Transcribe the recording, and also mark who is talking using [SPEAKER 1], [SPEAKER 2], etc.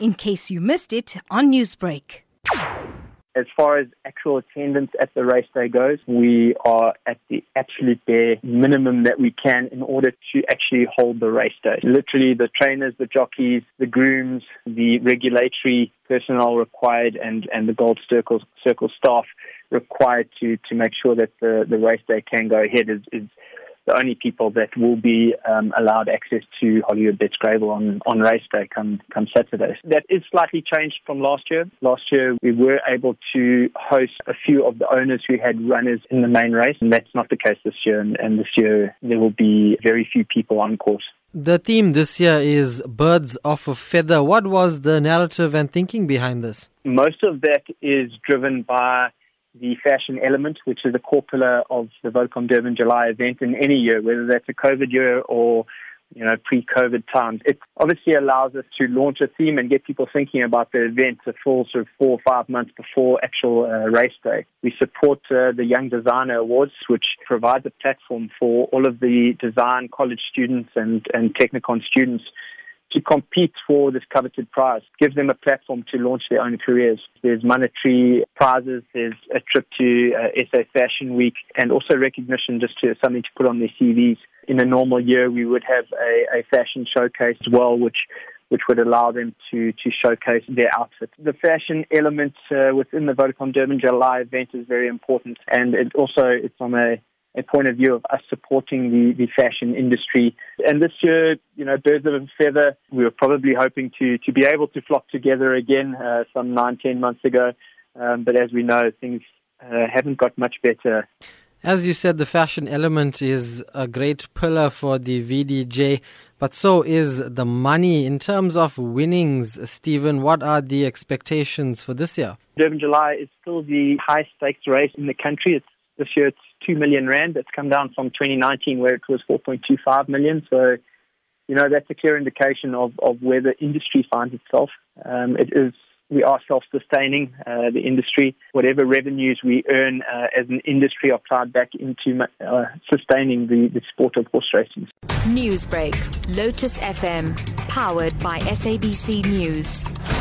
[SPEAKER 1] in case you missed it on Newsbreak.
[SPEAKER 2] As far as actual attendance at the race day goes, we are at the absolute bare minimum that we can in order to actually hold the race day. Literally, the trainers, the jockeys, the grooms, the regulatory personnel required, and, and the Gold Circle, Circle staff required to, to make sure that the, the race day can go ahead is, is the only people that will be um, allowed access to Hollywoodbets Greyville on, on race day come, come Saturday. That is slightly changed from last year. Last year, we were able to host a few of the owners who had runners in the main race, and that's not the case this year. And, and this year, there will be very few people on course.
[SPEAKER 3] The theme this year is Birds of a Feather. What was the narrative and thinking behind this?
[SPEAKER 2] Most of that is driven by the fashion element, which is a core pillar of the Vodacom Durban July event in any year, whether that's a COVID year or you know, pre-COVID times. It obviously allows us to launch a theme and get people thinking about the event a full sort of four or five months before actual uh, race day. We support uh, the Young Designer Awards, which provides a platform for all of the design college students and, and Technikon students to compete for this coveted prize. give them a platform to launch their own careers. There's monetary prizes, there's a trip to uh, SA Fashion Week, and also recognition just to something to put on their CVs. In a normal year, we would have a, a fashion showcase as well, which which would allow them to, to showcase their outfit. The fashion element uh, within the Vodacom Durban July event is very important, and it also it's on a a point of view of us supporting the, the fashion industry. And this year, you know, Birds of a Feather, we were probably hoping to, to be able to flock together again uh, some nine, ten months ago. Um, but as we know, things uh, haven't got much better.
[SPEAKER 3] As you said, the fashion element is a great pillar for the VDJ, but so is the money. In terms of winnings, Stephen, what are the expectations for this year?
[SPEAKER 2] Durban July is still the high stakes race in the country. It's, this year it's 2 million rand. It's come down from 2019 where it was 4.25 million. So, you know, that's a clear indication of, of where the industry finds itself. Um, it is, we are self-sustaining, uh, the industry. Whatever revenues we earn uh, as an industry are plowed back into uh, sustaining the, the sport of horse racing.
[SPEAKER 1] Newsbreak, Lotus FM, powered by SABC News.